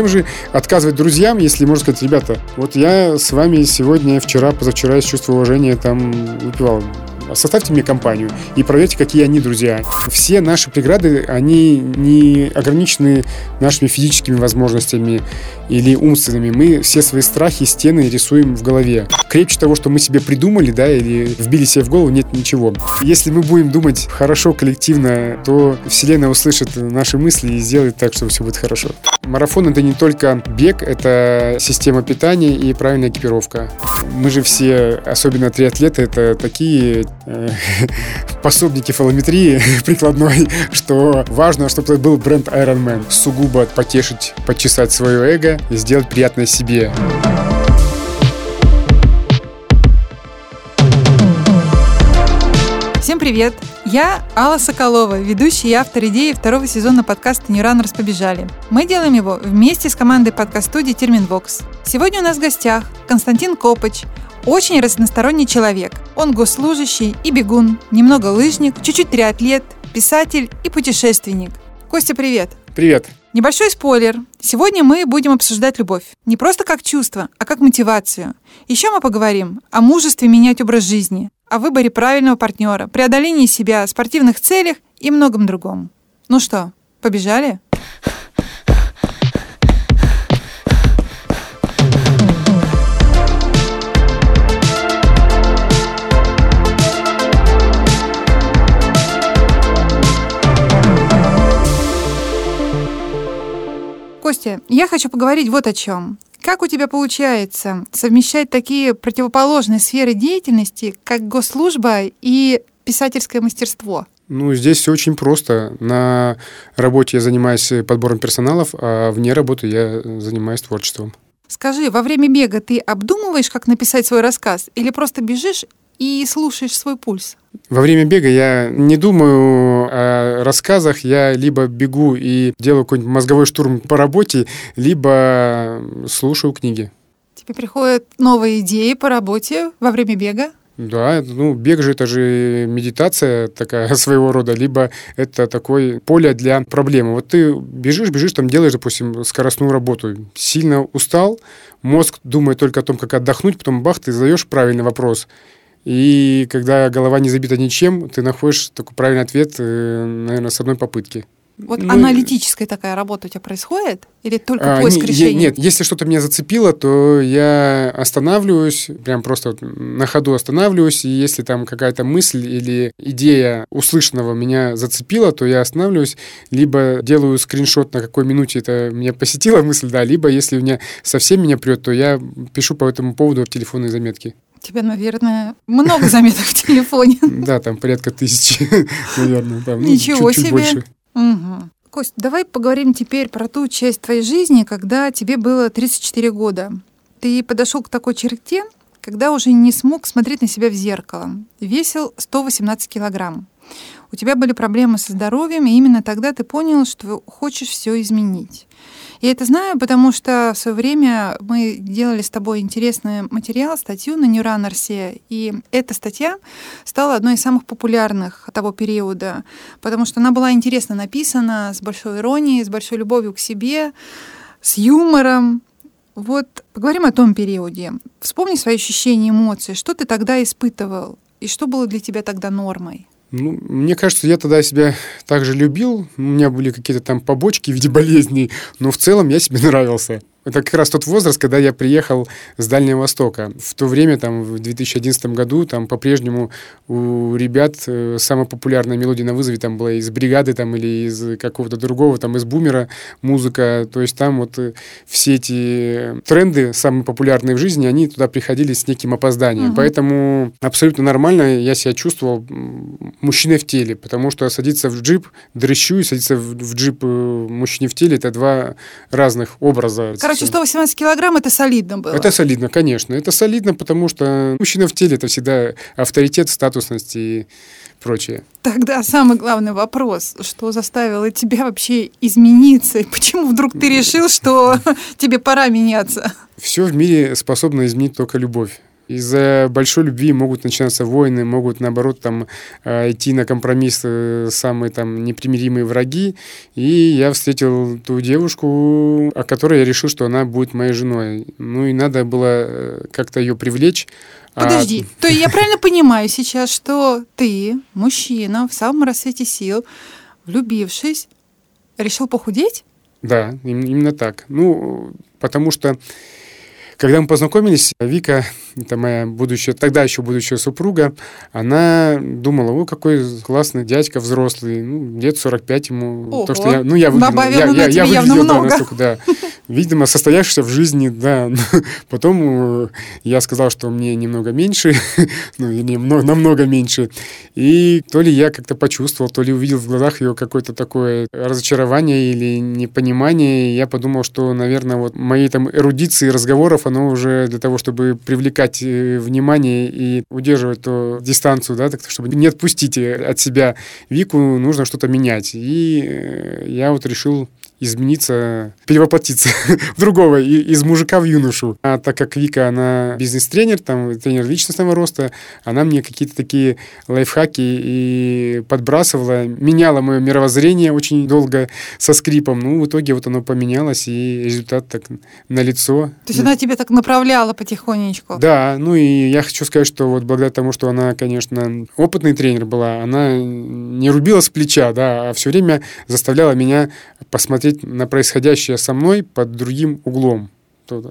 зачем же отказывать друзьям, если можно сказать, ребята, вот я с вами сегодня, вчера, позавчера из чувства уважения там выпивал составьте мне компанию и проверьте, какие они друзья. Все наши преграды, они не ограничены нашими физическими возможностями или умственными. Мы все свои страхи, стены рисуем в голове. Крепче того, что мы себе придумали, да, или вбили себе в голову, нет ничего. Если мы будем думать хорошо, коллективно, то Вселенная услышит наши мысли и сделает так, чтобы все будет хорошо. Марафон это не только бег, это система питания и правильная экипировка. Мы же все, особенно триатлеты, это такие э, пособники фалометрии прикладной, что важно, чтобы был бренд Ironman. Сугубо потешить, почесать свое эго и сделать приятное себе. Всем привет! Я Алла Соколова, ведущая и автор идеи второго сезона подкаста «Не Раннерс побежали». Мы делаем его вместе с командой подкаст-студии «Терминвокс». Сегодня у нас в гостях Константин Копыч, очень разносторонний человек. Он госслужащий и бегун, немного лыжник, чуть-чуть триатлет, писатель и путешественник. Костя, привет! Привет! Небольшой спойлер. Сегодня мы будем обсуждать любовь. Не просто как чувство, а как мотивацию. Еще мы поговорим о мужестве менять образ жизни, о выборе правильного партнера, преодолении себя, спортивных целях и многом другом. Ну что, побежали? Костя, я хочу поговорить вот о чем. Как у тебя получается совмещать такие противоположные сферы деятельности, как госслужба и писательское мастерство? Ну, здесь все очень просто. На работе я занимаюсь подбором персоналов, а вне работы я занимаюсь творчеством. Скажи, во время бега ты обдумываешь, как написать свой рассказ, или просто бежишь и слушаешь свой пульс? Во время бега я не думаю о рассказах, я либо бегу и делаю какой-нибудь мозговой штурм по работе, либо слушаю книги. Тебе приходят новые идеи по работе во время бега? Да, ну бег же это же медитация такая своего рода, либо это такое поле для проблемы. Вот ты бежишь, бежишь, там делаешь, допустим, скоростную работу, сильно устал, мозг думает только о том, как отдохнуть, потом бах, ты задаешь правильный вопрос, и когда голова не забита ничем, ты находишь такой правильный ответ, э, наверное, с одной попытки. Вот ну, аналитическая такая работа у тебя происходит? Или только а, поиск не, решений? Нет, если что-то меня зацепило, то я останавливаюсь, прям просто на ходу останавливаюсь, и если там какая-то мысль или идея услышанного меня зацепила, то я останавливаюсь, либо делаю скриншот, на какой минуте это меня посетила мысль, да, либо если у меня совсем меня прет, то я пишу по этому поводу в телефонной заметке. Тебя, наверное, много заметок в телефоне. Да, там порядка тысячи, наверное. Ну, Ничего себе. Кость, давай поговорим теперь про ту часть твоей жизни, когда тебе было 34 года. Ты подошел к такой черте, когда уже не смог смотреть на себя в зеркало. Весил 118 килограмм. У тебя были проблемы со здоровьем, и именно тогда ты понял, что хочешь все изменить. Я это знаю, потому что в свое время мы делали с тобой интересный материал, статью на Нюранерсе, и эта статья стала одной из самых популярных того периода, потому что она была интересно написана, с большой иронией, с большой любовью к себе, с юмором. Вот поговорим о том периоде. Вспомни свои ощущения, эмоции. Что ты тогда испытывал? И что было для тебя тогда нормой? Ну, мне кажется, я тогда себя также любил. У меня были какие-то там побочки в виде болезней, но в целом я себе нравился. Это как раз тот возраст, когда я приехал с Дальнего Востока. В то время, там, в 2011 году, там по-прежнему у ребят э, самая популярная мелодия на вызове там была из бригады там, или из какого-то другого, там, из бумера музыка. То есть там вот э, все эти тренды, самые популярные в жизни, они туда приходили с неким опозданием. Угу. Поэтому абсолютно нормально я себя чувствовал мужчиной в теле, потому что садиться в джип дрыщу и садиться в, в джип э, мужчине в теле – это два разных образа. Короче, 118 килограмм это солидно было. Это солидно, конечно. Это солидно, потому что мужчина в теле это всегда авторитет, статусность и прочее. Тогда самый главный вопрос, что заставило тебя вообще измениться? И почему вдруг ты решил, что тебе пора меняться? Все в мире способно изменить только любовь. Из-за большой любви могут начинаться войны, могут, наоборот, там э, идти на компромисс э, самые там непримиримые враги. И я встретил ту девушку, о которой я решил, что она будет моей женой. Ну и надо было как-то ее привлечь. А Подожди, а... то я правильно понимаю сейчас, что ты, мужчина, в самом рассвете сил, влюбившись, решил похудеть? Да, именно так. Ну, потому что когда мы познакомились, Вика, это моя будущая, тогда еще будущая супруга, она думала, о, какой классный дядька взрослый, ну, лет 45 ему. Ого. То, что я, ну, я выглядел, я, я, я выглядел, да, настолько, да, видимо, состоявшийся в жизни, да. Потом э, я сказал, что мне немного меньше, ну, не, намного меньше. И то ли я как-то почувствовал, то ли увидел в глазах ее какое-то такое разочарование или непонимание. И я подумал, что, наверное, вот моей там эрудиции разговоров, оно уже для того, чтобы привлекать э, внимание и удерживать ту дистанцию, да, так, чтобы не отпустить от себя Вику, нужно что-то менять. И э, я вот решил измениться, перевоплотиться в другого, из мужика в юношу. А так как Вика, она бизнес-тренер, там, тренер личностного роста, она мне какие-то такие лайфхаки и подбрасывала, меняла мое мировоззрение очень долго со скрипом. Ну, в итоге вот оно поменялось, и результат так на лицо. То есть она тебя так направляла потихонечку? Да, ну и я хочу сказать, что вот благодаря тому, что она, конечно, опытный тренер была, она не рубила с плеча, да, а все время заставляла меня посмотреть смотреть на происходящее со мной под другим углом.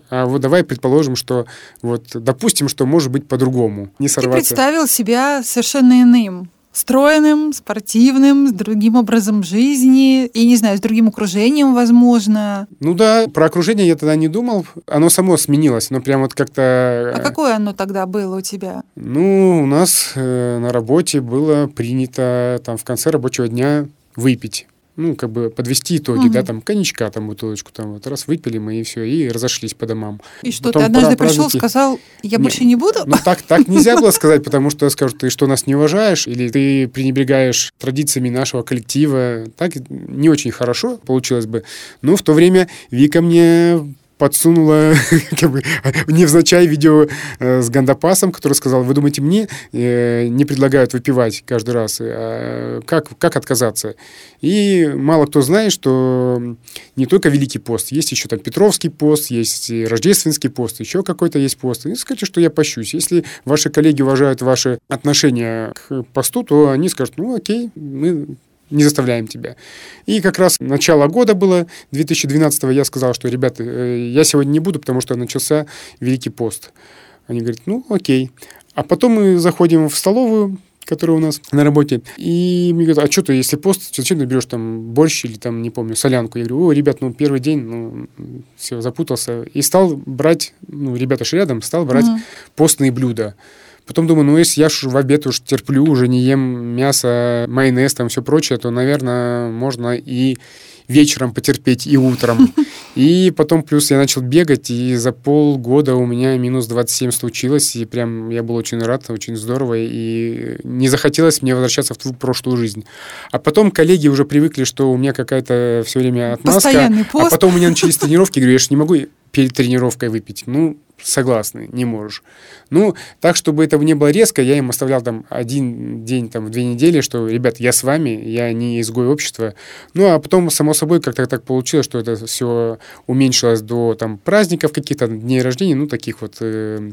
А вот давай предположим, что вот допустим, что может быть по-другому. Не сорваться. Ты представил себя совершенно иным стройным, спортивным, с другим образом жизни, и, не знаю, с другим окружением, возможно. Ну да, про окружение я тогда не думал. Оно само сменилось, но прям вот как-то... А какое оно тогда было у тебя? Ну, у нас э, на работе было принято там в конце рабочего дня выпить ну, как бы подвести итоги, угу. да, там, коньячка, там, бутылочку, там, вот раз выпили мы, и все, и разошлись по домам. И что, Потом ты однажды пришел, сказал, я не, больше не буду? Ну, так, так нельзя было сказать, потому что скажут, ты что, нас не уважаешь, или ты пренебрегаешь традициями нашего коллектива. Так не очень хорошо получилось бы. Но в то время Вика мне подсунула как бы, невзначай видео э, с Гандапасом, который сказал, вы думаете, мне э, не предлагают выпивать каждый раз? А как, как отказаться? И мало кто знает, что не только Великий пост, есть еще там Петровский пост, есть Рождественский пост, еще какой-то есть пост. И скажите, что я пощусь. Если ваши коллеги уважают ваши отношения к посту, то они скажут, ну окей, мы не заставляем тебя. И как раз начало года было, 2012 я сказал, что, ребята, э, я сегодня не буду, потому что начался Великий пост. Они говорят, ну, окей. А потом мы заходим в столовую, которая у нас на работе, и мне говорят, а что ты, если пост, зачем ты берешь там борщ или там, не помню, солянку? Я говорю, о, ребят, ну, первый день, ну, все, запутался. И стал брать, ну, ребята же рядом, стал брать угу. постные блюда. Потом думаю, ну если я ж в обед уж терплю, уже не ем мясо, майонез, там все прочее, то, наверное, можно и вечером потерпеть, и утром. И потом плюс я начал бегать, и за полгода у меня минус 27 случилось, и прям я был очень рад, очень здорово, и не захотелось мне возвращаться в ту прошлую жизнь. А потом коллеги уже привыкли, что у меня какая-то все время отмазка, а потом у меня начались тренировки, говорю, я же не могу перед тренировкой выпить. Ну, согласны, не можешь. Ну, так, чтобы этого не было резко, я им оставлял там один день, там, две недели, что, ребят, я с вами, я не изгой общества. Ну, а потом, само собой, как-то так получилось, что это все уменьшилось до там праздников каких-то, дней рождения, ну, таких вот... Э,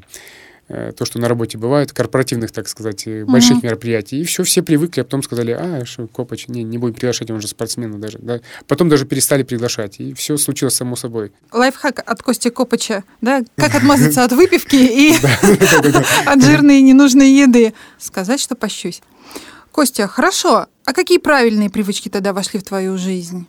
то, что на работе бывает, корпоративных, так сказать, больших мероприятий. И все, все привыкли, а потом сказали, а, что Копач, не, не будем приглашать, он же спортсмен даже. Да? Потом даже перестали приглашать, и все случилось само собой. Лайфхак от Кости Копача, да? Как отмазаться от выпивки и от жирной ненужной еды. Сказать, что пощусь. Костя, хорошо. А какие правильные привычки тогда вошли в твою жизнь?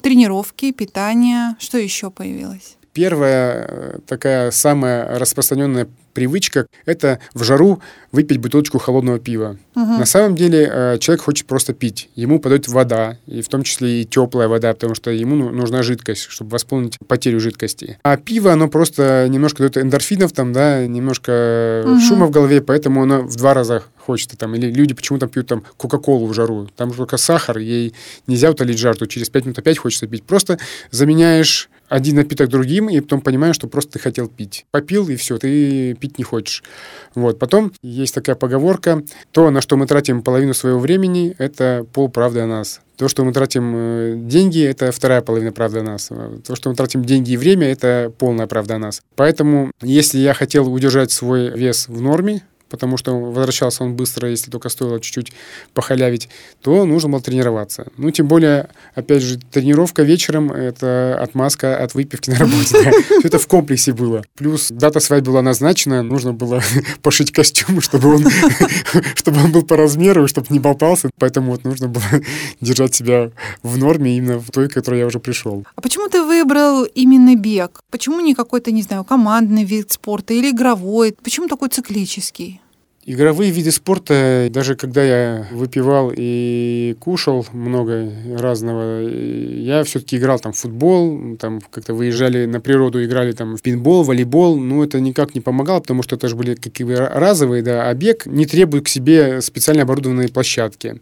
Тренировки, питание, что еще появилось? Первая э, такая самая распространенная привычка – это в жару выпить бутылочку холодного пива. Угу. На самом деле э, человек хочет просто пить. Ему подают вода, и в том числе и теплая вода, потому что ему ну, нужна жидкость, чтобы восполнить потерю жидкости. А пиво, оно просто немножко дает эндорфинов, там, да, немножко угу. шума в голове, поэтому оно в два раза хочется. Там, или люди почему-то пьют там Кока-Колу в жару. Там только сахар, ей нельзя утолить жажду. Через 5 минут опять хочется пить. Просто заменяешь один напиток другим, и потом понимаешь, что просто ты хотел пить. Попил, и все, ты пить не хочешь. Вот. Потом есть такая поговорка, то, на что мы тратим половину своего времени, это полправды о нас. То, что мы тратим э, деньги, это вторая половина правды о нас. То, что мы тратим деньги и время, это полная правда о нас. Поэтому, если я хотел удержать свой вес в норме, потому что возвращался он быстро, если только стоило чуть-чуть похалявить, то нужно было тренироваться. Ну, тем более, опять же, тренировка вечером — это отмазка от выпивки на работе. Все это в комплексе было. Плюс дата свадьбы была назначена, нужно было пошить костюм, чтобы он, чтобы он был по размеру, чтобы не болтался. Поэтому вот нужно было держать себя в норме именно в той, к которой я уже пришел. А почему ты выбрал именно бег? Почему не какой-то, не знаю, командный вид спорта или игровой? Почему такой циклический? Игровые виды спорта, даже когда я выпивал и кушал много разного, я все-таки играл там в футбол, там как-то выезжали на природу, играли там в пинбол, волейбол, но это никак не помогало, потому что это же были какие-то разовые, да, а бег не требует к себе специально оборудованной площадки.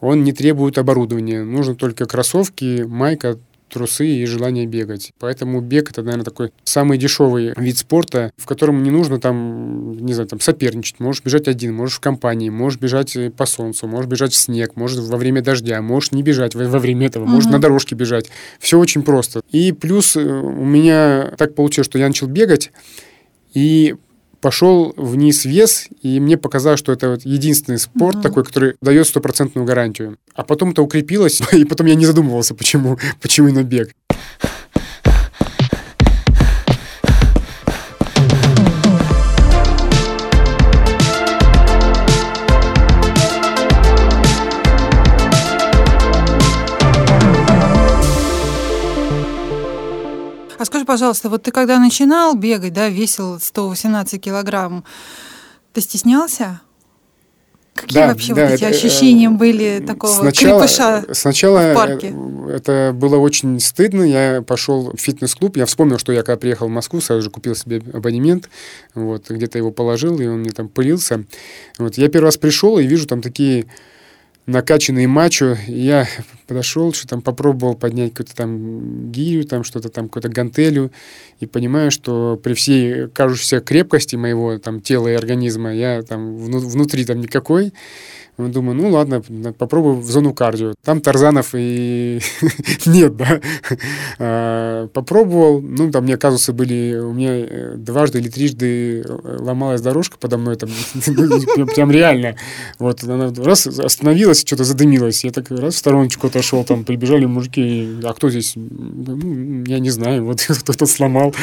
Он не требует оборудования. Нужно только кроссовки, майка, трусы и желание бегать. Поэтому бег это, наверное, такой самый дешевый вид спорта, в котором не нужно там, не знаю, там соперничать. Можешь бежать один, можешь в компании, можешь бежать э, по солнцу, можешь бежать в снег, можешь во время дождя, можешь не бежать во, во время этого, можешь на дорожке бежать. Все очень просто. И плюс э, у меня так получилось, что я начал бегать, и пошел вниз вес, и мне показалось, что это вот единственный спорт mm-hmm. такой, который дает стопроцентную гарантию. А потом это укрепилось, и потом я не задумывался, почему, почему именно бег. Пожалуйста, вот ты когда начинал бегать, да, весил 118 килограмм, ты стеснялся? Какие да, вообще да, вот эти это, ощущения были такого сначала, крепыша сначала в парке? Это было очень стыдно. Я пошел в фитнес-клуб. Я вспомнил, что я когда приехал в Москву, сразу же купил себе абонемент. Вот, где-то его положил, и он мне там пылился. Вот, я первый раз пришел и вижу там такие накачанные мачо. Я подошел, что там попробовал поднять какую-то там гирю, там что-то там, какую-то гантелю, и понимаю, что при всей кажущейся крепкости моего там тела и организма я там внутри там никакой, Думаю, ну ладно, попробую в зону кардио. Там Тарзанов и нет, да. А, попробовал, ну там мне, оказывается, были, у меня э, дважды или трижды э, ломалась дорожка подо мной, там, прям реально. Вот она раз остановилась, что-то задымилась. Я так раз в стороночку отошел, там прибежали мужики, а кто здесь? Ну, я не знаю, вот кто-то сломал.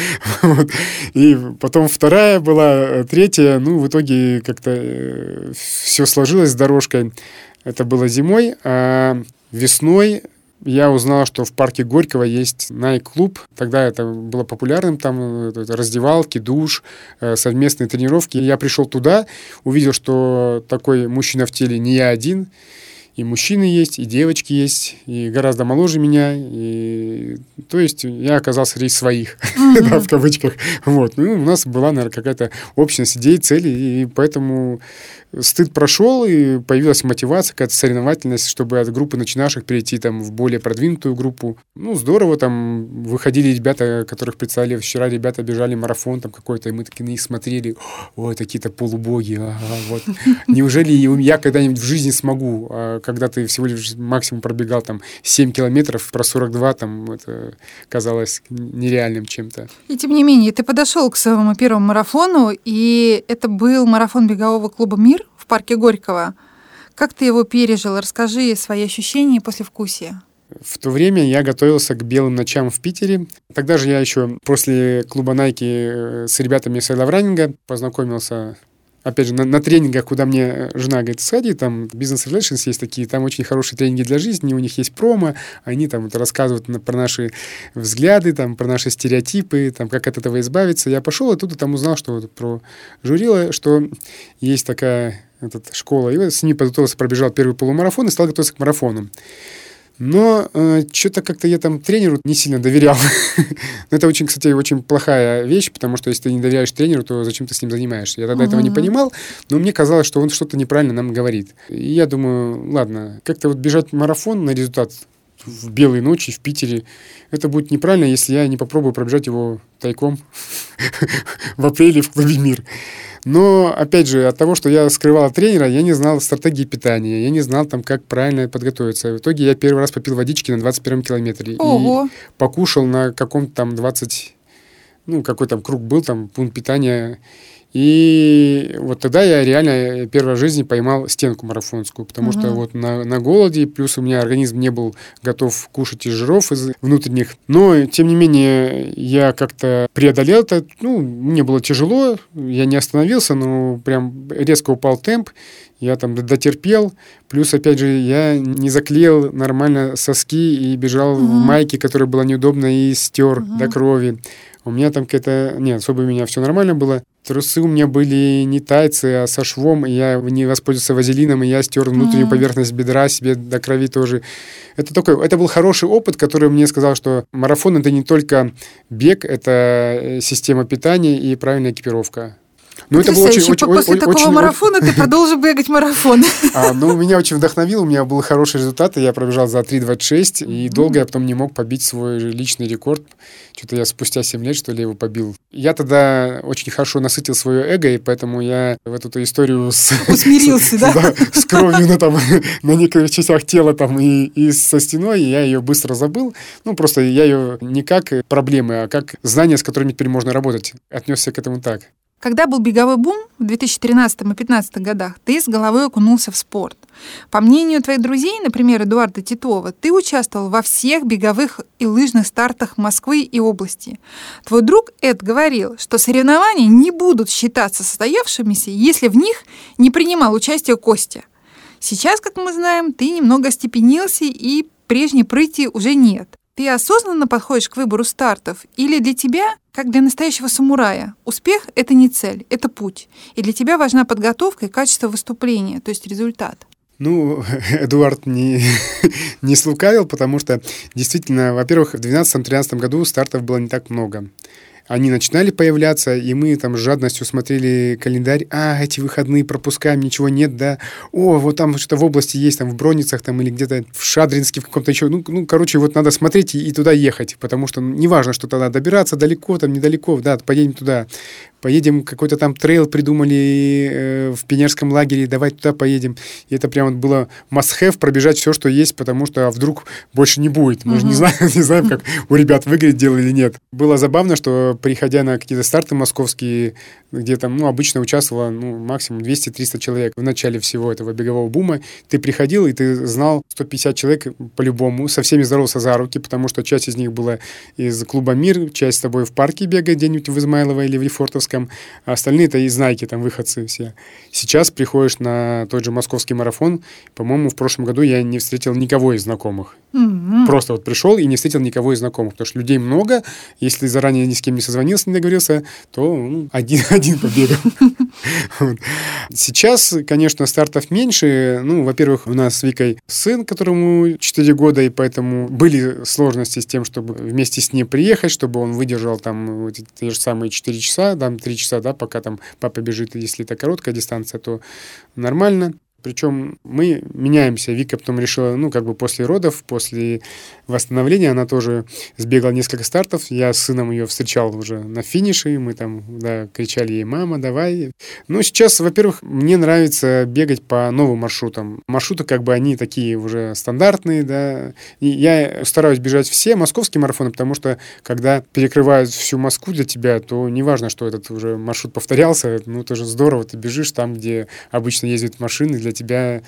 вот. И потом вторая была, э, третья, ну, в итоге как-то все сложилось с дорожкой девушкой. Это было зимой, а весной я узнал, что в парке Горького есть найк-клуб. Тогда это было популярным, там раздевалки, душ, э, совместные тренировки. Я пришел туда, увидел, что такой мужчина в теле не я один, и мужчины есть, и девочки есть, и гораздо моложе меня. И... То есть я оказался среди своих, да, в кавычках. Вот. Ну, у нас была, наверное, какая-то общность идей, целей, и поэтому стыд прошел, и появилась мотивация, какая-то соревновательность, чтобы от группы начинавших перейти там, в более продвинутую группу. Ну, здорово, там выходили ребята, которых представили вчера, ребята бежали марафон там какой-то, и мы такие на них смотрели, ой, такие-то полубоги, ага, вот. Неужели я когда-нибудь в жизни смогу, а когда ты всего лишь максимум пробегал там 7 километров, про 42 там это казалось нереальным чем-то. И тем не менее, ты подошел к своему первому марафону, и это был марафон бегового клуба «Мир», в парке Горького. Как ты его пережил? Расскажи свои ощущения и послевкусие. В то время я готовился к белым ночам в Питере. Тогда же я еще после клуба Nike э, с ребятами с Раннинга познакомился опять же, на, на тренингах, куда мне жена говорит, сходи, там бизнес relations есть такие, там очень хорошие тренинги для жизни, у них есть промо, они там вот рассказывают на, про наши взгляды, там, про наши стереотипы, там, как от этого избавиться. Я пошел оттуда, там узнал, что вот про журила, что есть такая этот, школа, и с ней подготовился, пробежал первый полумарафон и стал готовиться к марафону. Но э, что-то как-то я там тренеру не сильно доверял. это очень, кстати, очень плохая вещь, потому что если ты не доверяешь тренеру, то зачем ты с ним занимаешься? Я тогда этого не понимал, но мне казалось, что он что-то неправильно нам говорит. И я думаю, ладно, как-то вот бежать марафон на результат в белые ночи в Питере, это будет неправильно, если я не попробую пробежать его тайком в апреле в клубе «Мир». Но, опять же, от того, что я скрывал от тренера, я не знал стратегии питания, я не знал, там, как правильно подготовиться. В итоге я первый раз попил водички на 21 километре. Ого. И покушал на каком-то там 20... Ну, какой там круг был, там, пункт питания и вот тогда я реально первый раз в жизни поймал стенку марафонскую, потому угу. что вот на, на голоде, плюс у меня организм не был готов кушать из жиров из внутренних. Но, тем не менее, я как-то преодолел это. Ну, мне было тяжело, я не остановился, но прям резко упал темп. Я там дотерпел. Плюс, опять же, я не заклеил нормально соски и бежал угу. в майке, которая была неудобна, и стер угу. до крови. У меня там какая-то... Нет, особо у меня все нормально было. Трусы у меня были не тайцы, а со швом, и я не воспользовался вазелином, и я стер внутреннюю mm-hmm. поверхность бедра себе до крови тоже. Это, такой, это был хороший опыт, который мне сказал, что марафон — это не только бег, это э, система питания и правильная экипировка. Ну, это было очень, очень, после очень, такого очень, марафона ты продолжил бегать марафон. А, ну, меня очень вдохновил, у меня был хороший результат, я пробежал за 3.26, и долго я потом не мог побить свой личный рекорд. Что-то я спустя 7 лет, что ли, его побил. Я тогда очень хорошо насытил свое эго, и поэтому я в эту историю с... Усмирился, да? да? С кровью на, там, на некоторых частях тела там и, и со стеной, я ее быстро забыл. Ну, просто я ее не как проблемы, а как знания, с которыми теперь можно работать. Отнесся к этому так. Когда был беговой бум в 2013 и 2015 годах, ты с головой окунулся в спорт. По мнению твоих друзей, например, Эдуарда Титова, ты участвовал во всех беговых и лыжных стартах Москвы и области. Твой друг Эд говорил, что соревнования не будут считаться состоявшимися, если в них не принимал участие Костя. Сейчас, как мы знаем, ты немного остепенился и прежней прыти уже нет. Ты осознанно подходишь к выбору стартов или для тебя, как для настоящего самурая, успех — это не цель, это путь. И для тебя важна подготовка и качество выступления, то есть результат. Ну, Эдуард не, не слукавил, потому что действительно, во-первых, в 2012-2013 году стартов было не так много они начинали появляться, и мы там с жадностью смотрели календарь, а, эти выходные пропускаем, ничего нет, да, о, вот там что-то в области есть, там в Броницах там или где-то в Шадринске в каком-то еще, ну, ну, короче, вот надо смотреть и, и туда ехать, потому что ну, неважно, что тогда добираться далеко, там недалеко, да, поедем туда поедем, какой-то там трейл придумали э, в пионерском лагере, давай туда поедем. И это прям вот было must-have пробежать все, что есть, потому что а вдруг больше не будет. Мы uh-huh. же не знаем, не знаем, как у ребят выглядит дело или нет. Было забавно, что приходя на какие-то старты московские, где там, ну, обычно участвовало, ну, максимум 200-300 человек в начале всего этого бегового бума, ты приходил, и ты знал 150 человек по-любому, со всеми здоровался за руки, потому что часть из них была из клуба «Мир», часть с тобой в парке бегает где-нибудь в Измайлово или в Лефортовске, Московском, а остальные это из Найки, там выходцы все. Сейчас приходишь на тот же московский марафон, по-моему, в прошлом году я не встретил никого из знакомых. Mm-hmm. Просто вот пришел и не встретил никого из знакомых, потому что людей много, если заранее ни с кем не созвонился, не договорился, то ну, один, один побегал. Сейчас, конечно, стартов меньше. Ну, во-первых, у нас с Викой сын, которому 4 года, и поэтому были сложности с тем, чтобы вместе с ним приехать, чтобы он выдержал там те же самые 4 часа, там 3 часа, да, пока там папа бежит, если это короткая дистанция, то нормально. Причем мы меняемся. Вика потом решила, ну, как бы после родов, после восстановления, она тоже сбегала несколько стартов. Я с сыном ее встречал уже на финише, мы там, да, кричали ей, мама, давай. Ну, сейчас, во-первых, мне нравится бегать по новым маршрутам. Маршруты, как бы, они такие уже стандартные, да. И я стараюсь бежать все московские марафоны, потому что, когда перекрывают всю Москву для тебя, то неважно, что этот уже маршрут повторялся, ну, это же здорово, ты бежишь там, где обычно ездят машины для тебя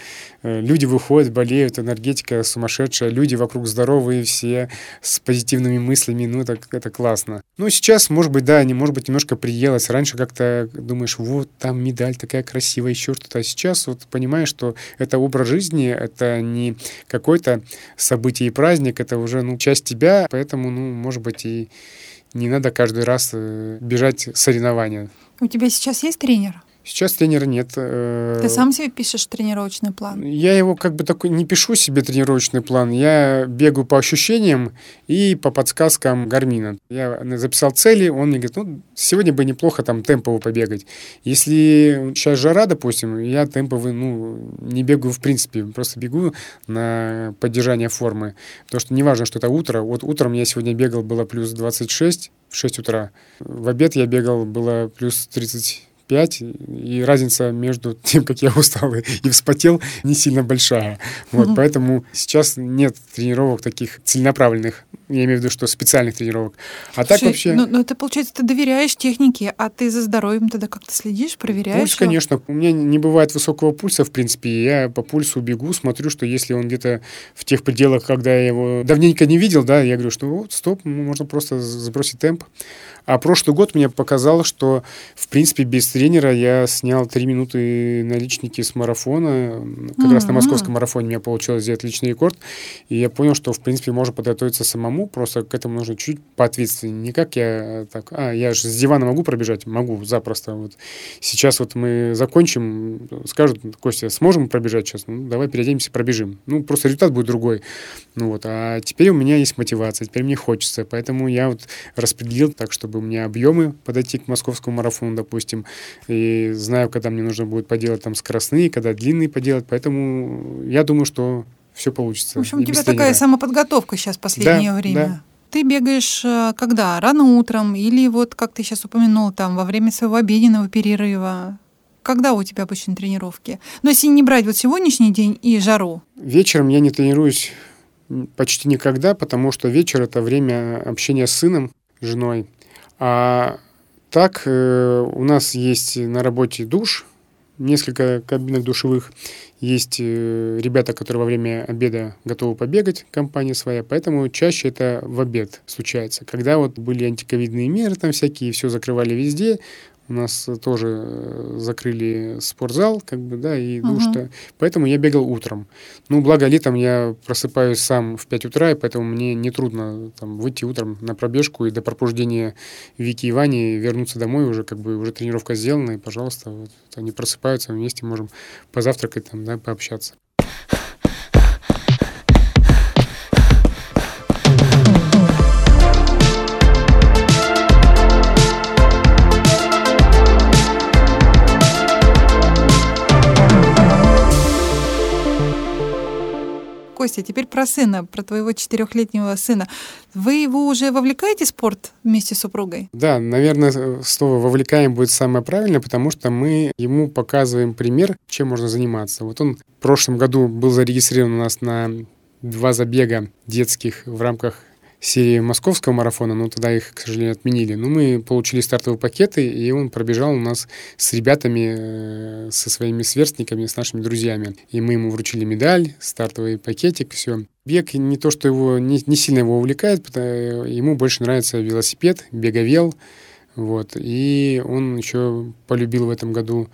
э, люди выходят, болеют, энергетика сумасшедшая, люди вокруг здоровые все, с позитивными мыслями, ну, это, это классно. Ну, сейчас, может быть, да, не, может быть, немножко приелось. Раньше как-то думаешь, вот, там медаль такая красивая, еще что-то. А сейчас вот понимаешь, что это образ жизни, это не какое-то событие и праздник, это уже, ну, часть тебя, поэтому, ну, может быть, и не надо каждый раз э, бежать соревнования. У тебя сейчас есть тренер? Сейчас тренера нет. Э, Ты сам себе пишешь тренировочный план? Я его как бы такой не пишу себе тренировочный план. Я бегаю по ощущениям и по подсказкам Гармина. Я записал цели, он мне говорит, ну, сегодня бы неплохо там темпово побегать. Если сейчас жара, допустим, я темповый, ну, не бегаю в принципе, просто бегу на поддержание формы. Потому что неважно, что это утро. Вот утром я сегодня бегал, было плюс 26 в 6 утра. В обед я бегал, было плюс 30 5, и разница между тем, как я устал и вспотел, не сильно большая. Вот. Поэтому сейчас нет тренировок таких целенаправленных, я имею в виду, что специальных тренировок. А Слушай, так вообще... Ну, ну, это, получается, ты доверяешь технике, а ты за здоровьем тогда как-то следишь, проверяешь? Пульс, его? конечно. У меня не бывает высокого пульса, в принципе. Я по пульсу бегу, смотрю, что если он где-то в тех пределах, когда я его давненько не видел, да, я говорю, что вот, стоп, можно просто сбросить темп. А прошлый год мне показал, что, в принципе, без тренера я снял три минуты наличники с марафона. Как mm-hmm. раз на московском марафоне у меня получилось сделать личный рекорд. И я понял, что, в принципе, можно подготовиться самому, просто к этому нужно чуть поответственнее. Не как я так, а, я же с дивана могу пробежать? Могу, запросто. Вот. Сейчас вот мы закончим, скажут, Костя, сможем пробежать сейчас? Ну, давай переоденемся, пробежим. Ну, просто результат будет другой. Ну вот, а теперь у меня есть мотивация, теперь мне хочется, поэтому я вот распределил так, чтобы чтобы у меня объемы подойти к московскому марафону, допустим, и знаю, когда мне нужно будет поделать там скоростные, когда длинные поделать, поэтому я думаю, что все получится. В общем, у тебя такая самоподготовка сейчас в последнее да, время. Да. Ты бегаешь э, когда? Рано утром или вот, как ты сейчас упомянул, там во время своего обеденного перерыва? Когда у тебя обычно тренировки? Но если не брать вот сегодняшний день и жару. Вечером я не тренируюсь почти никогда, потому что вечер это время общения с сыном, женой. А так э, у нас есть на работе душ, несколько кабинок душевых. Есть э, ребята, которые во время обеда готовы побегать, компания своя, поэтому чаще это в обед случается. Когда вот были антиковидные меры там всякие, все закрывали везде, у нас тоже э, закрыли спортзал, как бы, да, и душ-то. Uh-huh. Поэтому я бегал утром. Ну, благо летом я просыпаюсь сам в 5 утра, и поэтому мне нетрудно там выйти утром на пробежку и до пробуждения Вики и Вани вернуться домой, уже как бы уже тренировка сделана, и, пожалуйста, вот, они просыпаются, вместе можем позавтракать, там, да, пообщаться. Костя, теперь про сына, про твоего четырехлетнего сына. Вы его уже вовлекаете в спорт вместе с супругой? Да, наверное, слово «вовлекаем» будет самое правильное, потому что мы ему показываем пример, чем можно заниматься. Вот он в прошлом году был зарегистрирован у нас на два забега детских в рамках серии московского марафона, но тогда их, к сожалению, отменили. Но мы получили стартовые пакеты, и он пробежал у нас с ребятами, э, со своими сверстниками, с нашими друзьями. И мы ему вручили медаль, стартовый пакетик, все. Бег не то, что его не, не сильно его увлекает, потому, ему больше нравится велосипед, беговел. Вот. И он еще полюбил в этом году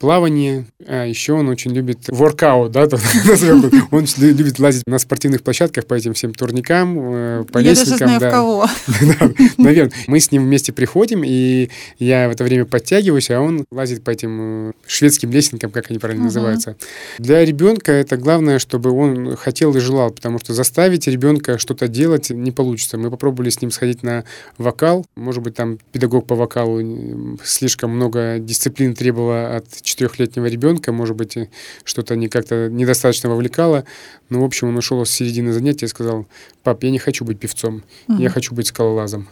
плавание. А еще он очень любит воркаут, да, он любит лазить на спортивных площадках по этим всем турникам, э, по я лестникам. Я даже знаю, да. в кого. Наверное. Мы с ним вместе приходим, и я в это время подтягиваюсь, а он лазит по этим э, шведским лестникам, как они правильно называются. Для ребенка это главное, чтобы он хотел и желал, потому что заставить ребенка что-то делать не получится. Мы попробовали с ним сходить на вокал. Может быть, там педагог по вокалу слишком много дисциплин требовала от четырехлетнего ребенка, может быть, что-то не как-то недостаточно вовлекало. Но, в общем, он ушел с середины занятия и сказал, пап, я не хочу быть певцом, угу. я хочу быть скалолазом.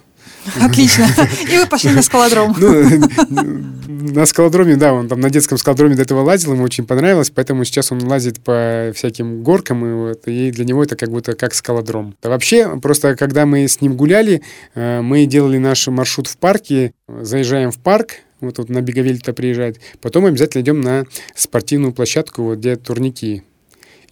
Отлично. И вы пошли на скалодром. Ну, на скалодроме, да, он там на детском скалодроме до этого лазил, ему очень понравилось, поэтому сейчас он лазит по всяким горкам, и, вот, и для него это как будто как скалодром. А вообще, просто когда мы с ним гуляли, э, мы делали наш маршрут в парке, заезжаем в парк, вот тут на Беговель-то приезжает. Потом обязательно идем на спортивную площадку, вот, где турники.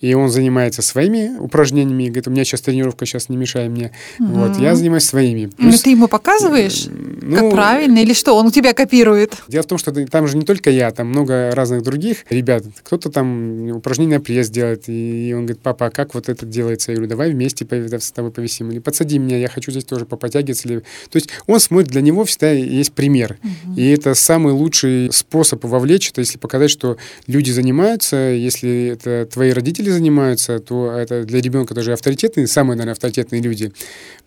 И он занимается своими упражнениями, и говорит, у меня сейчас тренировка, сейчас не мешай мне. Угу. Вот, я занимаюсь своими. Плюс, ну, ты ему показываешь, ну, как правильно, или что, он у тебя копирует? Дело в том, что там же не только я, там много разных других ребят. Кто-то там упражнение на пресс делает, и он говорит, папа, а как вот это делается? Я говорю, давай вместе с тобой повисим, или подсади меня, я хочу здесь тоже попотягиваться. Или... То есть он смотрит, для него всегда есть пример. Угу. И это самый лучший способ вовлечь, это если показать, что люди занимаются, если это твои родители занимаются, то это для ребенка тоже авторитетные, самые, наверное, авторитетные люди.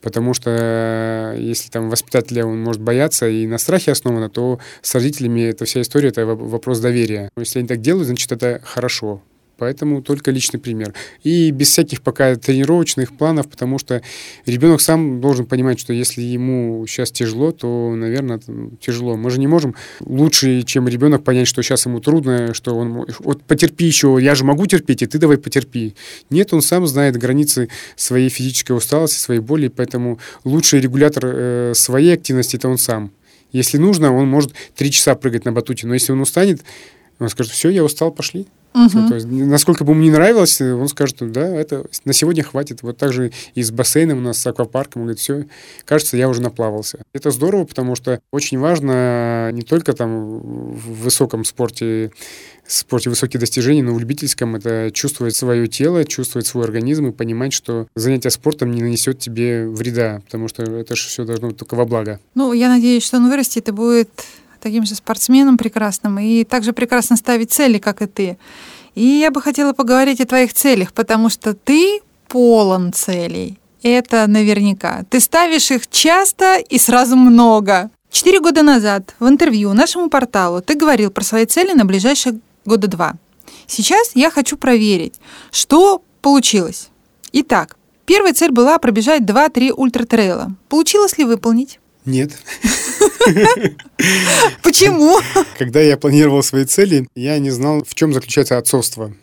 Потому что э, если там воспитателя он может бояться и на страхе основано, то с родителями эта вся история это вопрос доверия. Если они так делают, значит это хорошо. Поэтому только личный пример. И без всяких пока тренировочных планов, потому что ребенок сам должен понимать, что если ему сейчас тяжело, то, наверное, тяжело. Мы же не можем лучше, чем ребенок, понять, что сейчас ему трудно, что он... Вот потерпи еще, я же могу терпеть, и ты давай потерпи. Нет, он сам знает границы своей физической усталости, своей боли, поэтому лучший регулятор э, своей активности – это он сам. Если нужно, он может три часа прыгать на батуте, но если он устанет, он скажет, все, я устал, пошли. Угу. Все, то есть, насколько бы ему не нравилось, он скажет, да, это на сегодня хватит. Вот так же и с бассейном у нас, с аквапарком, он говорит, все, кажется, я уже наплавался. Это здорово, потому что очень важно не только там в высоком спорте спорте высокие достижения, но в любительском это чувствовать свое тело, чувствовать свой организм и понимать, что занятие спортом не нанесет тебе вреда, потому что это же все должно быть только во благо. Ну, я надеюсь, что он вырастет и будет таким же спортсменом прекрасным и также прекрасно ставить цели, как и ты. И я бы хотела поговорить о твоих целях, потому что ты полон целей. Это наверняка. Ты ставишь их часто и сразу много. Четыре года назад в интервью нашему порталу ты говорил про свои цели на ближайшие года два. Сейчас я хочу проверить, что получилось. Итак, первая цель была пробежать 2-3 ультратрейла. Получилось ли выполнить? Нет. Почему? Когда я планировал свои цели, я не знал, в чем заключается отцовство.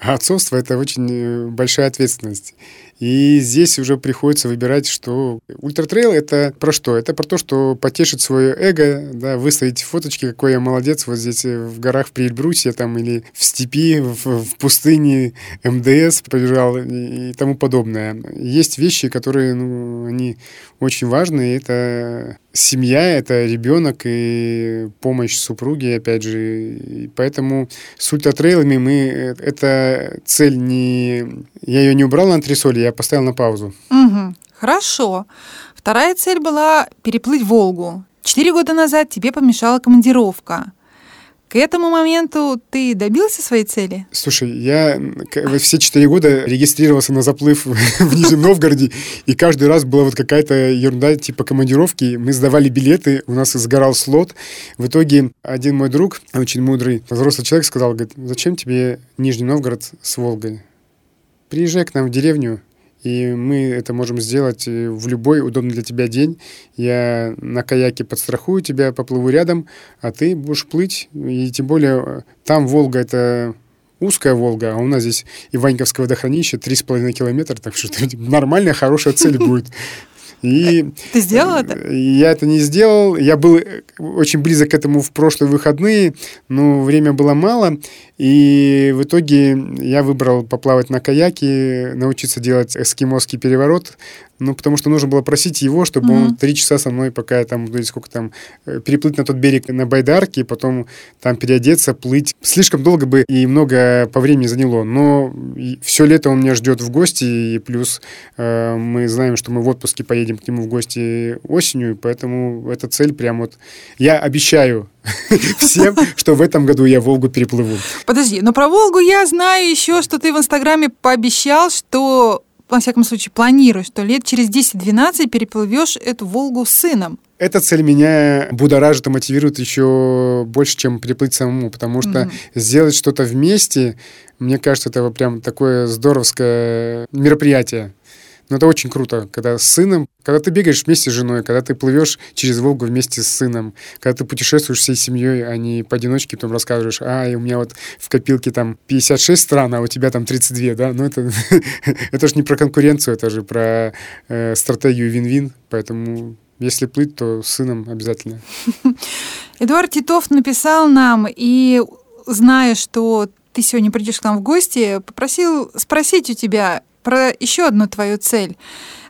А отцовство – это очень э, большая ответственность. И здесь уже приходится выбирать, что ультратрейл — это про что? Это про то, что потешить свое эго, да, выставить фоточки, какой я молодец вот здесь э, в горах при Эльбрусе там или в степи, в, в пустыне МДС побежал и, тому подобное. Есть вещи, которые, ну, они очень важны. Это семья, это ребенок и помощь супруги, опять же. И поэтому с ультратрейлами мы... Э, это цель не... Я ее не убрал на антресоли, я поставил на паузу. Угу. Хорошо. Вторая цель была переплыть Волгу. Четыре года назад тебе помешала командировка. К этому моменту ты добился своей цели? Слушай, я все четыре года регистрировался на заплыв в Нижнем Новгороде, и каждый раз была вот какая-то ерунда типа командировки. Мы сдавали билеты, у нас сгорал слот. В итоге один мой друг, очень мудрый взрослый человек, сказал, говорит, зачем тебе Нижний Новгород с Волгой? Приезжай к нам в деревню, и мы это можем сделать э, в любой удобный для тебя день. Я на каяке подстрахую тебя, поплыву рядом, а ты будешь плыть. И тем более э, там Волга — это узкая Волга, а у нас здесь Иваньковское водохранилище 3,5 километра, так что нормальная, хорошая цель будет. И Ты сделал это? Я это не сделал. Я был очень близок к этому в прошлые выходные, но время было мало. И в итоге я выбрал поплавать на каяке, научиться делать эскимосский переворот. Ну, потому что нужно было просить его, чтобы mm-hmm. он три часа со мной, пока я там, сколько там, э, переплыть на тот берег на байдарке, потом там переодеться, плыть. Слишком долго бы и много по времени заняло. Но все лето он меня ждет в гости, и плюс э, мы знаем, что мы в отпуске поедем к нему в гости осенью, поэтому эта цель прям вот... Я обещаю всем, что в этом году я Волгу переплыву. Подожди, но про Волгу я знаю еще, что ты в Инстаграме пообещал, что во всяком случае, планируешь, что лет через 10-12 переплывешь эту Волгу с сыном. Эта цель меня будоражит и мотивирует еще больше, чем приплыть самому, потому что mm-hmm. сделать что-то вместе, мне кажется, это прям такое здоровское мероприятие. Но это очень круто, когда с сыном, когда ты бегаешь вместе с женой, когда ты плывешь через Волгу вместе с сыном, когда ты путешествуешь всей семьей, а не поодиночке, потом рассказываешь, а, и у меня вот в копилке там 56 стран, а у тебя там 32, да? Ну, это, это же не про конкуренцию, это же про э, стратегию вин-вин, поэтому если плыть, то с сыном обязательно. Эдуард Титов написал нам, и зная, что ты сегодня придешь к нам в гости, попросил спросить у тебя про еще одну твою цель,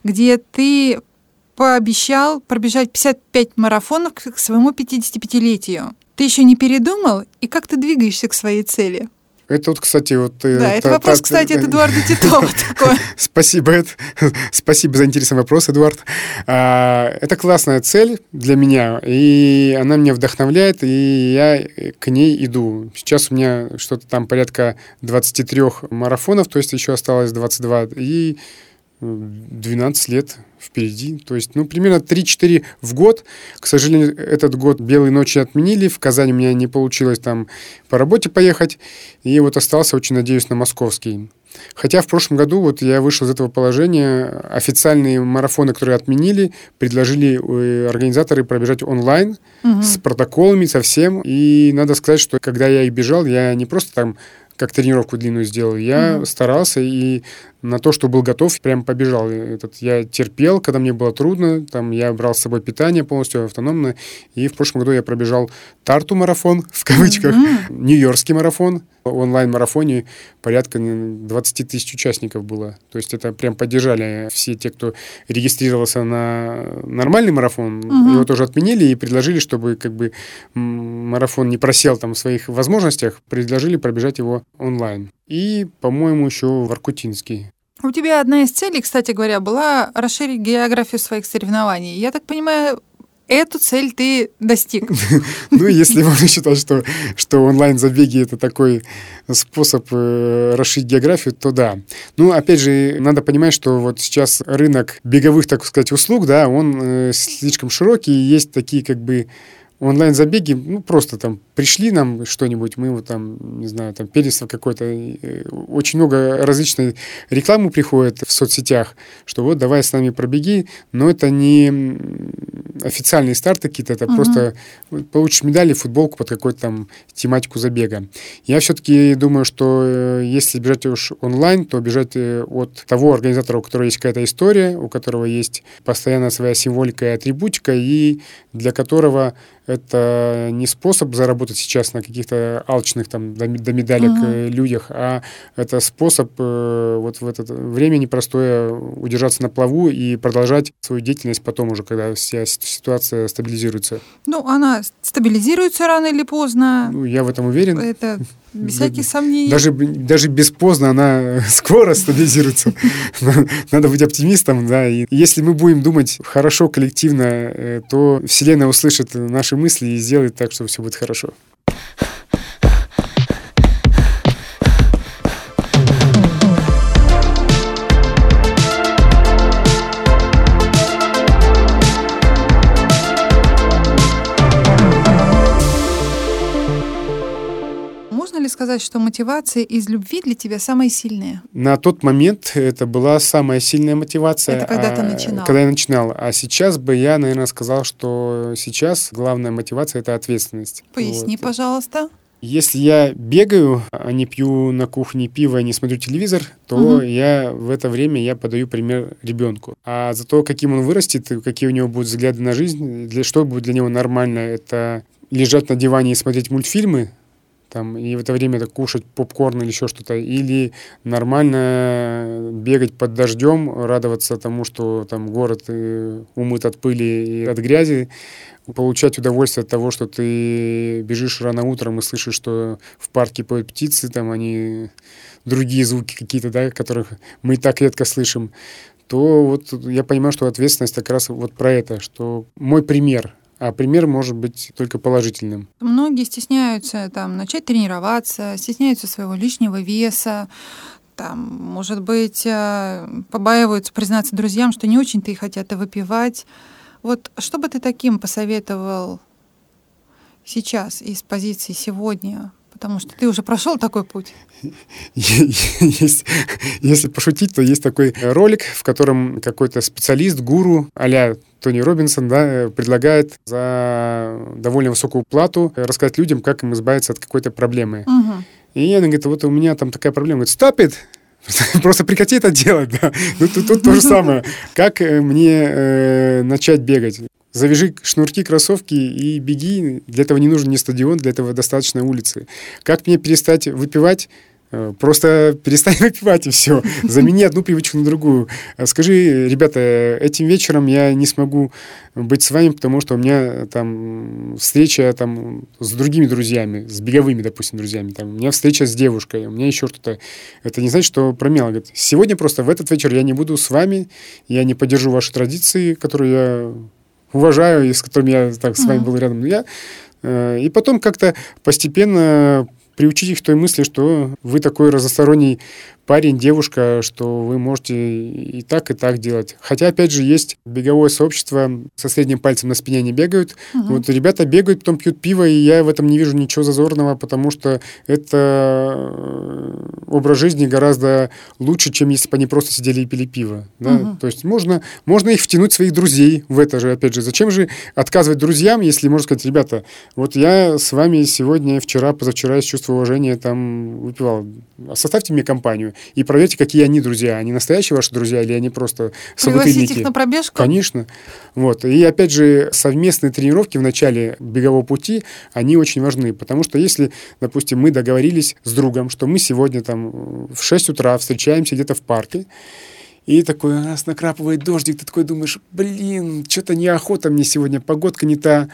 где ты пообещал пробежать 55 марафонов к своему 55-летию. Ты еще не передумал? И как ты двигаешься к своей цели? Это вот, кстати, вот... Э, да, это, это вопрос, та, кстати, от Эдуарда Титова такой. Спасибо, это, спасибо за интересный вопрос, Эдуард. А, это классная цель для меня, и она меня вдохновляет, и я к ней иду. Сейчас у меня что-то там порядка 23 марафонов, то есть еще осталось 22, и 12 лет впереди. То есть, ну, примерно 3-4 в год. К сожалению, этот год «Белые ночи» отменили. В Казани у меня не получилось там по работе поехать. И вот остался, очень надеюсь, на московский. Хотя в прошлом году вот я вышел из этого положения. Официальные марафоны, которые отменили, предложили э, организаторы пробежать онлайн угу. с протоколами, со всем. И надо сказать, что когда я их бежал, я не просто там как тренировку длинную сделал. Я угу. старался и на то, что был готов, прям побежал. Этот, я терпел, когда мне было трудно, там я брал с собой питание полностью автономно, и в прошлом году я пробежал Тарту-марафон, в кавычках, mm-hmm. Нью-Йоркский марафон, онлайн-марафоне порядка 20 тысяч участников было. То есть это прям поддержали все те, кто регистрировался на нормальный марафон, угу. его тоже отменили и предложили, чтобы как бы марафон не просел там в своих возможностях, предложили пробежать его онлайн. И, по-моему, еще Воркутинский. У тебя одна из целей, кстати говоря, была расширить географию своих соревнований. Я так понимаю, эту цель ты достиг. Ну, если можно считать, что, что онлайн-забеги — это такой способ э, расширить географию, то да. Ну, опять же, надо понимать, что вот сейчас рынок беговых, так сказать, услуг, да, он э, слишком широкий, есть такие как бы онлайн-забеги, ну, просто там пришли нам что-нибудь, мы вот там, не знаю, там первенство какое-то, э, очень много различной рекламы приходит в соцсетях, что вот давай с нами пробеги, но это не официальные старты какие-то, это угу. просто получишь медали, футболку под какую-то там тематику забега. Я все-таки думаю, что э, если бежать уж онлайн, то бежать э, от того организатора, у которого есть какая-то история, у которого есть постоянно своя символика и атрибутика, и для которого это не способ заработать сейчас на каких-то алчных там до, до медалек uh-huh. людях, а это способ э, вот в это время непростое удержаться на плаву и продолжать свою деятельность потом уже, когда вся ситуация стабилизируется. Ну, она стабилизируется рано или поздно. Ну, я в этом уверен. Это без всяких сомнений. Даже, даже без поздно она скоро стабилизируется. Надо быть оптимистом, да. И если мы будем думать хорошо, коллективно, э, то Вселенная услышит наши мысли и сделает так, что все будет хорошо. Сказать, что мотивация из любви для тебя самая сильная? На тот момент это была самая сильная мотивация. Это когда а, ты начинал? Когда я начинал. А сейчас бы я, наверное, сказал, что сейчас главная мотивация — это ответственность. Поясни, вот. пожалуйста. Если я бегаю, а не пью на кухне пиво, не смотрю телевизор, то угу. я в это время я подаю пример ребенку. А за то, каким он вырастет, какие у него будут взгляды на жизнь, для что будет для него нормально, это лежать на диване и смотреть мультфильмы, там, и в это время это кушать попкорн или еще что-то, или нормально бегать под дождем, радоваться тому, что там город э, умыт от пыли и от грязи, получать удовольствие от того, что ты бежишь рано утром и слышишь, что в парке поют птицы, там они другие звуки какие-то, да, которых мы и так редко слышим, то вот я понимаю, что ответственность как раз вот про это, что мой пример – а пример может быть только положительным. Многие стесняются там, начать тренироваться, стесняются своего лишнего веса, там, может быть, э, побаиваются признаться друзьям, что не очень-то и хотят выпивать. Вот что бы ты таким посоветовал сейчас из позиции сегодня? Потому что ты уже прошел такой путь. Есть, если пошутить, то есть такой ролик, в котором какой-то специалист, гуру, а Тони Робинсон, да, предлагает за довольно высокую плату рассказать людям, как им избавиться от какой-то проблемы. Угу. И она говорит, вот у меня там такая проблема. Говорит, stop it! Просто прекрати это делать, да. Ну, тут, тут то же самое. Как э, мне э, начать бегать? Завяжи шнурки, кроссовки и беги. Для этого не нужен ни стадион, для этого достаточно улицы. Как мне перестать выпивать? Э, просто перестань выпивать и все. Замени одну привычку на другую. Э, скажи, ребята, этим вечером я не смогу быть с вами, потому что у меня там встреча там с другими друзьями, с беговыми, допустим, друзьями. Там, у меня встреча с девушкой, у меня еще что-то. Это не значит, что промел. Говорит, сегодня просто в этот вечер я не буду с вами, я не поддержу ваши традиции, которые я уважаю и с которыми я так с вами был рядом. Я э, и потом как-то постепенно приучить их к той мысли, что вы такой разносторонний парень, девушка, что вы можете и так, и так делать. Хотя, опять же, есть беговое сообщество, со средним пальцем на спине не бегают. Угу. Вот ребята бегают, потом пьют пиво, и я в этом не вижу ничего зазорного, потому что это э, образ жизни гораздо лучше, чем если бы они просто сидели и пили пиво. Да? Угу. То есть можно, можно их втянуть, своих друзей, в это же, опять же. Зачем же отказывать друзьям, если можно сказать, ребята, вот я с вами сегодня, вчера, позавчера из чувства уважения там выпивал. Составьте мне компанию и проверьте, какие они друзья. Они настоящие ваши друзья или они просто собутыльники? их на пробежку? Конечно. Вот. И опять же, совместные тренировки в начале бегового пути, они очень важны, потому что если, допустим, мы договорились с другом, что мы сегодня там в 6 утра встречаемся где-то в парке, и такой раз накрапывает дождик, ты такой думаешь, блин, что-то неохота мне сегодня, погодка не та.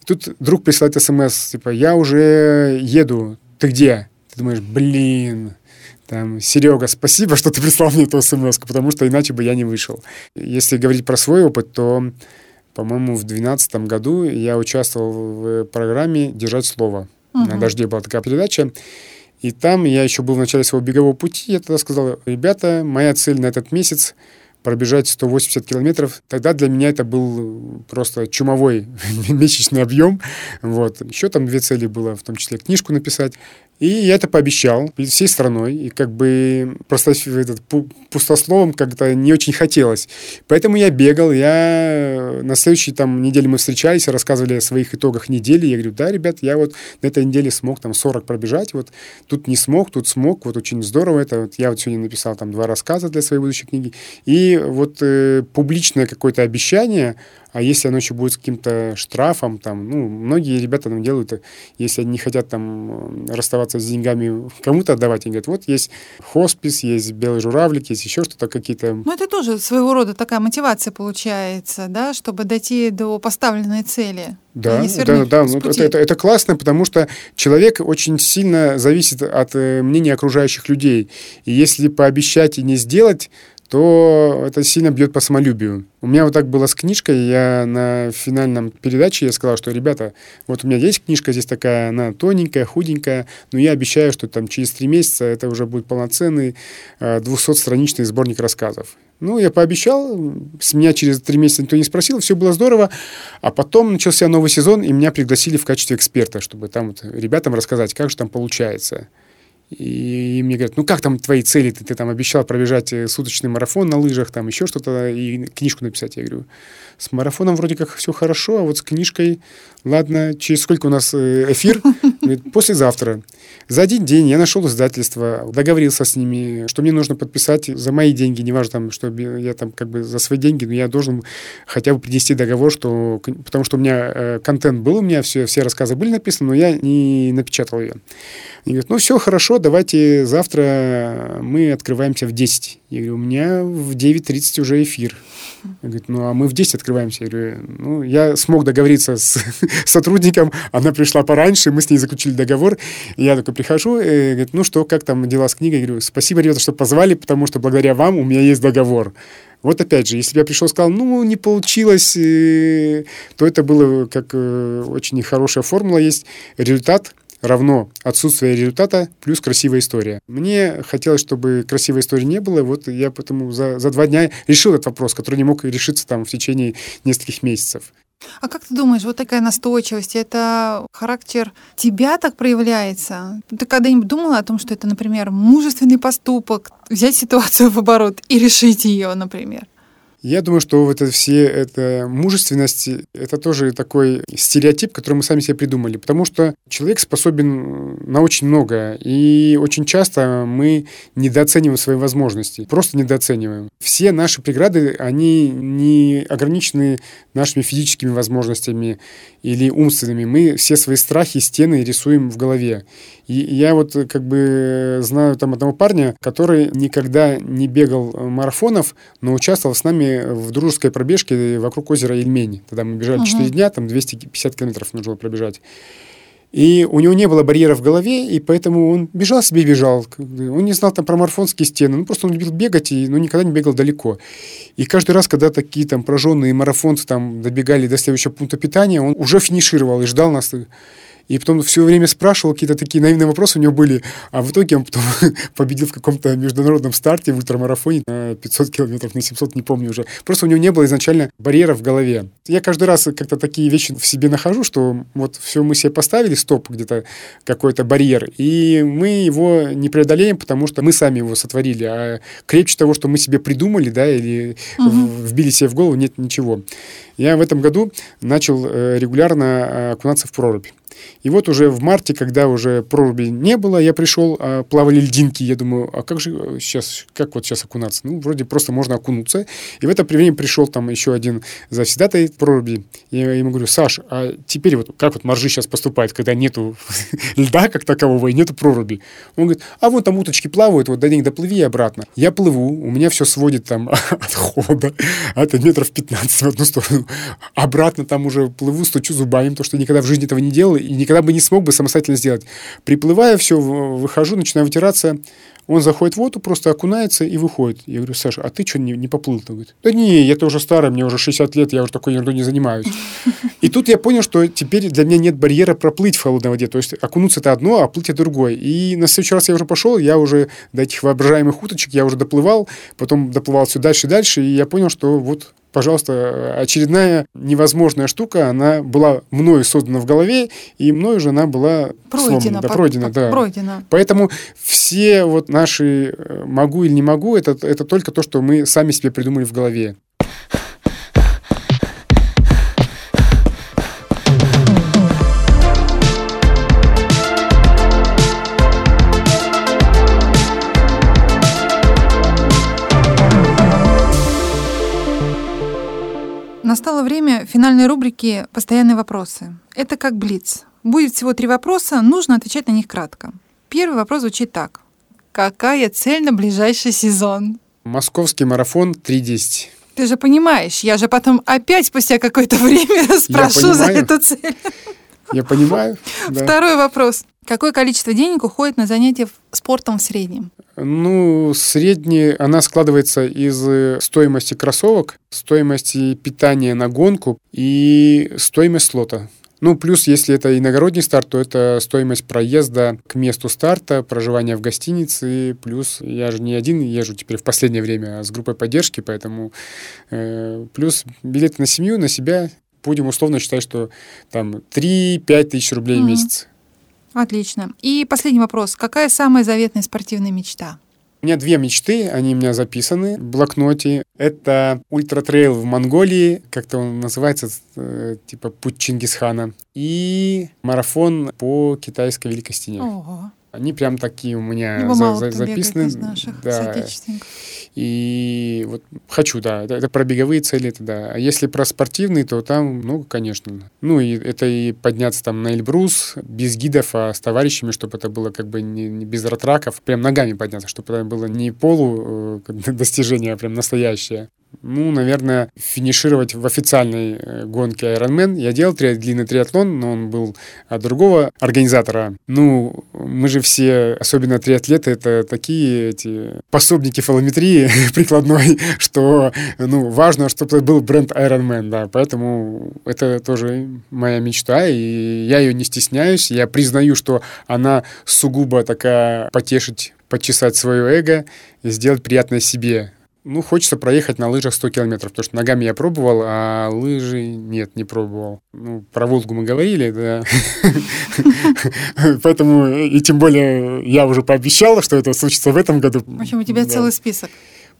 И тут друг присылает смс, типа, я уже еду, ты где? Ты думаешь, блин, там, Серега, спасибо, что ты прислал мне эту смс потому что иначе бы я не вышел. Если говорить про свой опыт, то, по-моему, в 2012 году я участвовал в программе «Держать слово». Угу. На «Дожде» была такая передача. И там я еще был в начале своего бегового пути. Я тогда сказал, ребята, моя цель на этот месяц пробежать 180 километров. Тогда для меня это был просто чумовой месячный объем. Вот. Еще там две цели было, в том числе книжку написать. И я это пообещал перед всей страной. И как бы просто этот, пустословом как-то не очень хотелось. Поэтому я бегал. Я на следующей там неделе мы встречались, рассказывали о своих итогах недели. Я говорю, да, ребят, я вот на этой неделе смог там 40 пробежать. Вот тут не смог, тут смог. Вот очень здорово это. Вот я вот сегодня написал там два рассказа для своей будущей книги. И вот э, публичное какое-то обещание, а если оно еще будет с каким-то штрафом, там, ну, многие ребята там делают, если они не хотят там расставаться с деньгами, кому-то отдавать, они говорят, вот есть хоспис, есть белый журавлик, есть еще что-то какие-то. Ну, это тоже своего рода такая мотивация получается, да, чтобы дойти до поставленной цели. Да, да, да, ну, это, это, это классно, потому что человек очень сильно зависит от э, мнения окружающих людей. И если пообещать и не сделать, то это сильно бьет по самолюбию. У меня вот так было с книжкой, я на финальном передаче я сказал, что, ребята, вот у меня есть книжка здесь такая, она тоненькая, худенькая, но я обещаю, что там через три месяца это уже будет полноценный 200-страничный э, сборник рассказов. Ну, я пообещал, с меня через три месяца никто не спросил, все было здорово. А потом начался новый сезон, и меня пригласили в качестве эксперта, чтобы там вот ребятам рассказать, как же там получается. И мне говорят, ну как там твои цели? Ты, ты там обещал пробежать э, суточный марафон на лыжах, там еще что-то, и книжку написать. Я говорю, с марафоном вроде как все хорошо, а вот с книжкой, ладно, через сколько у нас э, эфир? Говорит, послезавтра. За один день я нашел издательство, договорился с ними, что мне нужно подписать за мои деньги, неважно, там, что я там как бы за свои деньги, но я должен хотя бы принести договор, что, потому что у меня э, контент был, у меня все, все рассказы были написаны, но я не напечатал ее. Они говорят, ну все, хорошо, давайте завтра мы открываемся в 10. Я говорю, у меня в 9.30 уже эфир. Он говорит, ну а мы в 10 открываемся. Я говорю, ну я смог договориться с сотрудником, она пришла пораньше, мы с ней заключили договор. Я такой прихожу, и говорит, ну что, как там дела с книгой? Я говорю, спасибо, ребята, что позвали, потому что благодаря вам у меня есть договор. Вот опять же, если бы я пришел и сказал, ну, не получилось, то это было как э, очень нехорошая формула есть. Результат равно отсутствие результата плюс красивая история. Мне хотелось, чтобы красивой истории не было, вот я поэтому за, за два дня решил этот вопрос, который не мог решиться там в течение нескольких месяцев. А как ты думаешь, вот такая настойчивость, это характер тебя так проявляется? Ты когда-нибудь думала о том, что это, например, мужественный поступок, взять ситуацию в оборот и решить ее, например? Я думаю, что вот это все, эта мужественность, это тоже такой стереотип, который мы сами себе придумали, потому что человек способен на очень многое, и очень часто мы недооцениваем свои возможности, просто недооцениваем. Все наши преграды, они не ограничены нашими физическими возможностями или умственными. Мы все свои страхи, стены рисуем в голове. И я вот как бы знаю там одного парня, который никогда не бегал марафонов, но участвовал с нами в дружеской пробежке вокруг озера Ельмень. Тогда мы бежали uh-huh. дня, там 250 километров нужно было пробежать. И у него не было барьера в голове, и поэтому он бежал себе и бежал. Он не знал там про марафонские стены, ну просто он любил бегать, и, но никогда не бегал далеко. И каждый раз, когда такие там прожженные марафонцы там добегали до следующего пункта питания, он уже финишировал и ждал нас. И потом все время спрашивал, какие-то такие наивные вопросы у него были. А в итоге он потом победил в каком-то международном старте в ультрамарафоне на 500 километров, на 700, не помню уже. Просто у него не было изначально барьера в голове. Я каждый раз как-то такие вещи в себе нахожу, что вот все мы себе поставили, стоп, где-то какой-то барьер, и мы его не преодолеем, потому что мы сами его сотворили. А крепче того, что мы себе придумали, да, или угу. вбили себе в голову, нет ничего. Я в этом году начал э, регулярно э, окунаться в прорубь. И вот уже в марте, когда уже проруби не было, я пришел, а, плавали льдинки. Я думаю, а как же сейчас, э, как вот сейчас окунаться? Ну, вроде просто можно окунуться. И в это время пришел там еще один завсегдатай проруби. Я ему говорю, Саш, а теперь вот как вот моржи сейчас поступают, когда нету льда как такового и нету проруби? Он говорит, а вон там уточки плавают, вот до них доплыви и обратно. Я плыву, у меня все сводит там от холода, от метров 15 в одну сторону. Обратно там уже плыву, стучу зубами, потому что никогда в жизни этого не делал, и никогда бы не смог бы самостоятельно сделать. Приплывая, все, выхожу, начинаю вытираться, он заходит в воду, просто окунается и выходит. Я говорю, Саша, а ты что не, не поплыл? Он говорит, да не, я тоже старый, мне уже 60 лет, я уже такой ерундой не занимаюсь. И тут я понял, что теперь для меня нет барьера проплыть в холодной воде. То есть окунуться это одно, а плыть это другое. И на следующий раз я уже пошел, я уже до этих воображаемых уточек, я уже доплывал, потом доплывал все дальше и дальше, и я понял, что вот пожалуйста, очередная невозможная штука, она была мною создана в голове, и мною же она была пройдена, сломана, да, пройдена, под, да. пройдена. Поэтому все вот наши э, могу или не могу, это, это только то, что мы сами себе придумали в голове. Настало время финальной рубрики «Постоянные вопросы». Это как блиц. Будет всего три вопроса, нужно отвечать на них кратко. Первый вопрос звучит так. Какая цель на ближайший сезон? Московский марафон 3.10. Ты же понимаешь, я же потом опять спустя какое-то время спрошу за эту цель. Я понимаю. Да. Второй вопрос. Какое количество денег уходит на занятия спортом в среднем? Ну, средний, она складывается из э, стоимости кроссовок, стоимости питания на гонку и стоимость слота. Ну, плюс, если это иногородний старт, то это стоимость проезда к месту старта, проживания в гостинице, плюс я же не один езжу теперь в последнее время, а с группой поддержки, поэтому э, плюс билеты на семью, на себя, будем условно считать, что там 3-5 тысяч рублей mm-hmm. в месяц. Отлично. И последний вопрос. Какая самая заветная спортивная мечта? У меня две мечты, они у меня записаны в блокноте. Это ультратрейл в Монголии, как-то он называется, э, типа путь Чингисхана, и марафон по китайской Великой Стене. Ого. Они прям такие у меня за, за, записаны. Да. И вот хочу, да, это, это про беговые цели, это да. А если про спортивные, то там, ну, конечно. Ну, и это и подняться там на Эльбрус без гидов, а с товарищами, чтобы это было как бы не, не без ратраков, прям ногами подняться, чтобы это было не полу э, достижение, а прям настоящее ну, наверное, финишировать в официальной э, гонке Ironman. Я делал три, длинный триатлон, но он был от другого организатора. Ну, мы же все, особенно триатлеты, это такие эти пособники фалометрии прикладной, что, ну, важно, чтобы был бренд Ironman, да, поэтому это тоже моя мечта, и я ее не стесняюсь, я признаю, что она сугубо такая потешить почесать свое эго и сделать приятное себе. Ну, хочется проехать на лыжах 100 километров, потому что ногами я пробовал, а лыжи нет, не пробовал. Ну, про Волгу мы говорили, да. Поэтому, и тем более, я уже пообещал, что это случится в этом году. В общем, у тебя целый список.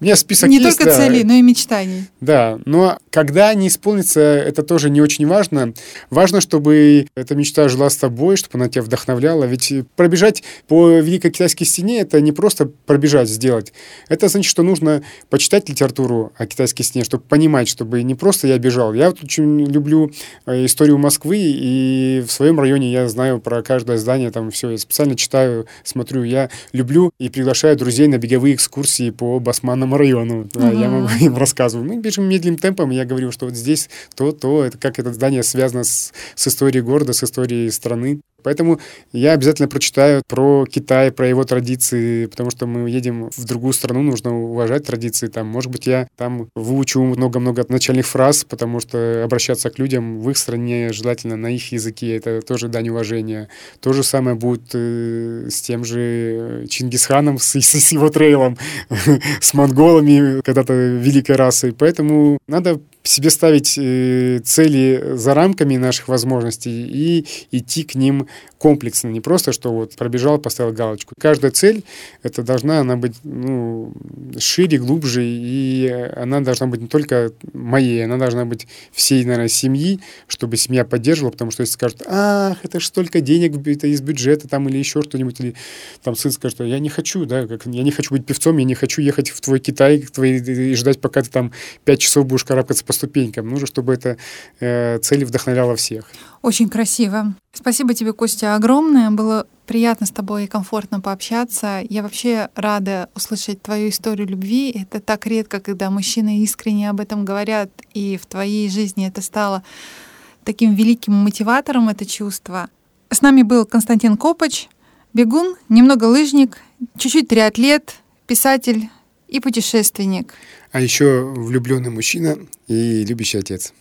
У меня список Не есть, только да. целей, но и мечтаний. Да, но когда они исполнятся, это тоже не очень важно. Важно, чтобы эта мечта жила с тобой, чтобы она тебя вдохновляла. Ведь пробежать по Великой Китайской стене — это не просто пробежать, сделать. Это значит, что нужно почитать литературу о Китайской стене, чтобы понимать, чтобы не просто я бежал. Я вот очень люблю э, историю Москвы, и в своем районе я знаю про каждое здание, там все, я специально читаю, смотрю. Я люблю и приглашаю друзей на беговые экскурсии по Басманному району. Да, Я могу им рассказываю. Мы бежим медленным темпом, и я говорю, что вот здесь то, то, это как это здание связано с, с историей города, с историей страны. Поэтому я обязательно прочитаю про Китай, про его традиции, потому что мы едем в другую страну, нужно уважать традиции. Там, может быть, я там выучу много-много начальных фраз, потому что обращаться к людям в их стране желательно на их языке, это тоже дань уважения. То же самое будет э, с тем же Чингисханом, с, с его трейлом, с монголами, когда-то великой расой. Поэтому надо себе ставить э, цели за рамками наших возможностей и идти к ним комплексно, не просто, что вот пробежал, поставил галочку. Каждая цель, это должна она быть ну, шире, глубже, и она должна быть не только моей, она должна быть всей, наверное, семьи, чтобы семья поддерживала, потому что если скажут, ах, это ж столько денег, это из бюджета там или еще что-нибудь, или там сын скажет, я не хочу, да, как, я не хочу быть певцом, я не хочу ехать в твой Китай к твоей, и ждать, пока ты там пять часов будешь карабкаться по ступенькам. Нужно, чтобы эта э, цель вдохновляла всех. Очень красиво. Спасибо тебе, Костя, огромное. Было приятно с тобой и комфортно пообщаться. Я вообще рада услышать твою историю любви. Это так редко, когда мужчины искренне об этом говорят, и в твоей жизни это стало таким великим мотиватором, это чувство. С нами был Константин Копач, бегун, немного лыжник, чуть-чуть триатлет, писатель и путешественник. А еще влюбленный мужчина и любящий отец.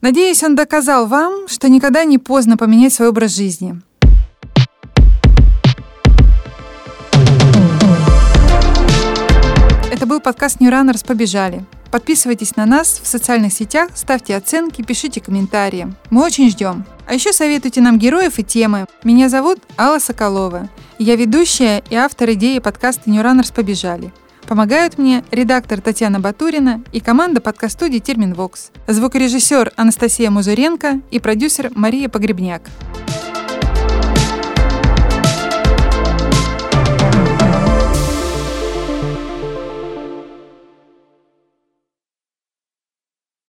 Надеюсь, он доказал вам, что никогда не поздно поменять свой образ жизни. Это был подкаст New Runners «Побежали». Подписывайтесь на нас в социальных сетях, ставьте оценки, пишите комментарии. Мы очень ждем. А еще советуйте нам героев и темы. Меня зовут Алла Соколова. Я ведущая и автор идеи подкаста New Runners «Побежали». Помогают мне редактор Татьяна Батурина и команда подкаст-студии «Терминвокс», звукорежиссер Анастасия Музуренко и продюсер Мария Погребняк.